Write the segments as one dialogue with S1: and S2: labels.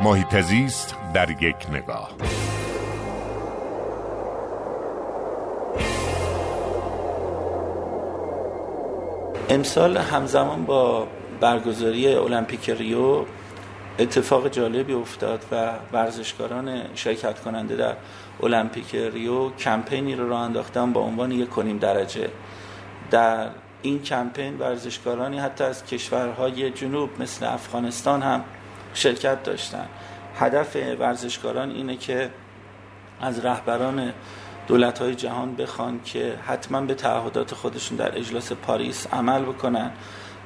S1: محیط زیست در یک نگاه.
S2: امسال همزمان با برگزاری المپیک ریو اتفاق جالبی افتاد و ورزشکاران شرکت کننده در المپیک ریو کمپینی رو راه انداختن با عنوان یک کنیم درجه. در این کمپین ورزشکارانی حتی از کشورهای جنوب مثل افغانستان هم شرکت داشتن. هدف ورزشکاران اینه که از رهبران دولت های جهان بخوان که حتما به تعهدات خودشون در اجلاس پاریس عمل بکنن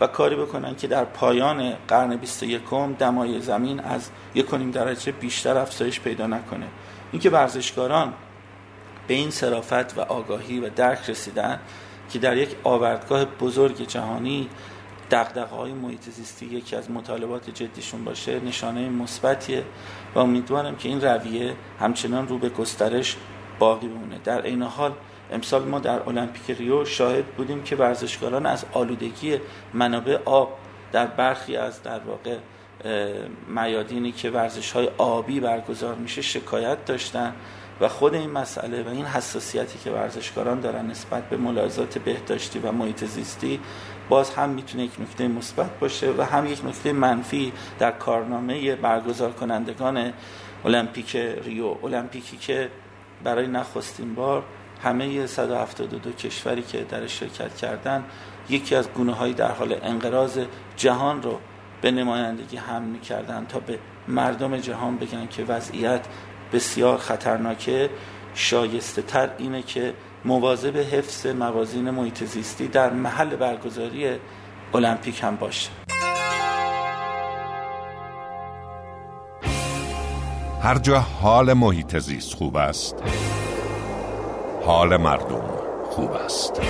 S2: و کاری بکنن که در پایان قرن 21 دمای زمین از یک درجه بیشتر افزایش پیدا نکنه. اینکه ورزشکاران به این صرافت و آگاهی و درک رسیدن که در یک آوردگاه بزرگ جهانی دقدقه های محیط زیستی یکی از مطالبات جدیشون باشه نشانه مثبتیه و امیدوارم که این رویه همچنان رو به گسترش باقی بمونه. در این حال امسال ما در المپیک ریو شاهد بودیم که ورزشکاران از آلودگی منابع آب در برخی از در واقع میادینی که ورزش های آبی برگزار میشه شکایت داشتن و خود این مسئله و این حساسیتی که ورزشکاران دارن نسبت به ملاحظات بهداشتی و محیط زیستی باز هم می‌تونه یک نکته مثبت باشه و هم یک نکته منفی در کارنامه برگزار کنندگان المپیک ریو. المپیکی که برای نخستین بار همه 172 کشوری که در شرکت کردن یکی از گونه های در حال انقراض جهان رو به نمایندگی هم می‌کردن تا به مردم جهان بگن که وضعیت بسیار خطرناکه. شایسته تر اینه که مواظب حفظ موازین محیط زیستی در محل برگزاری المپیک هم باشه.
S1: هر جا حال محیط زیست خوب است حال مردم خوب است.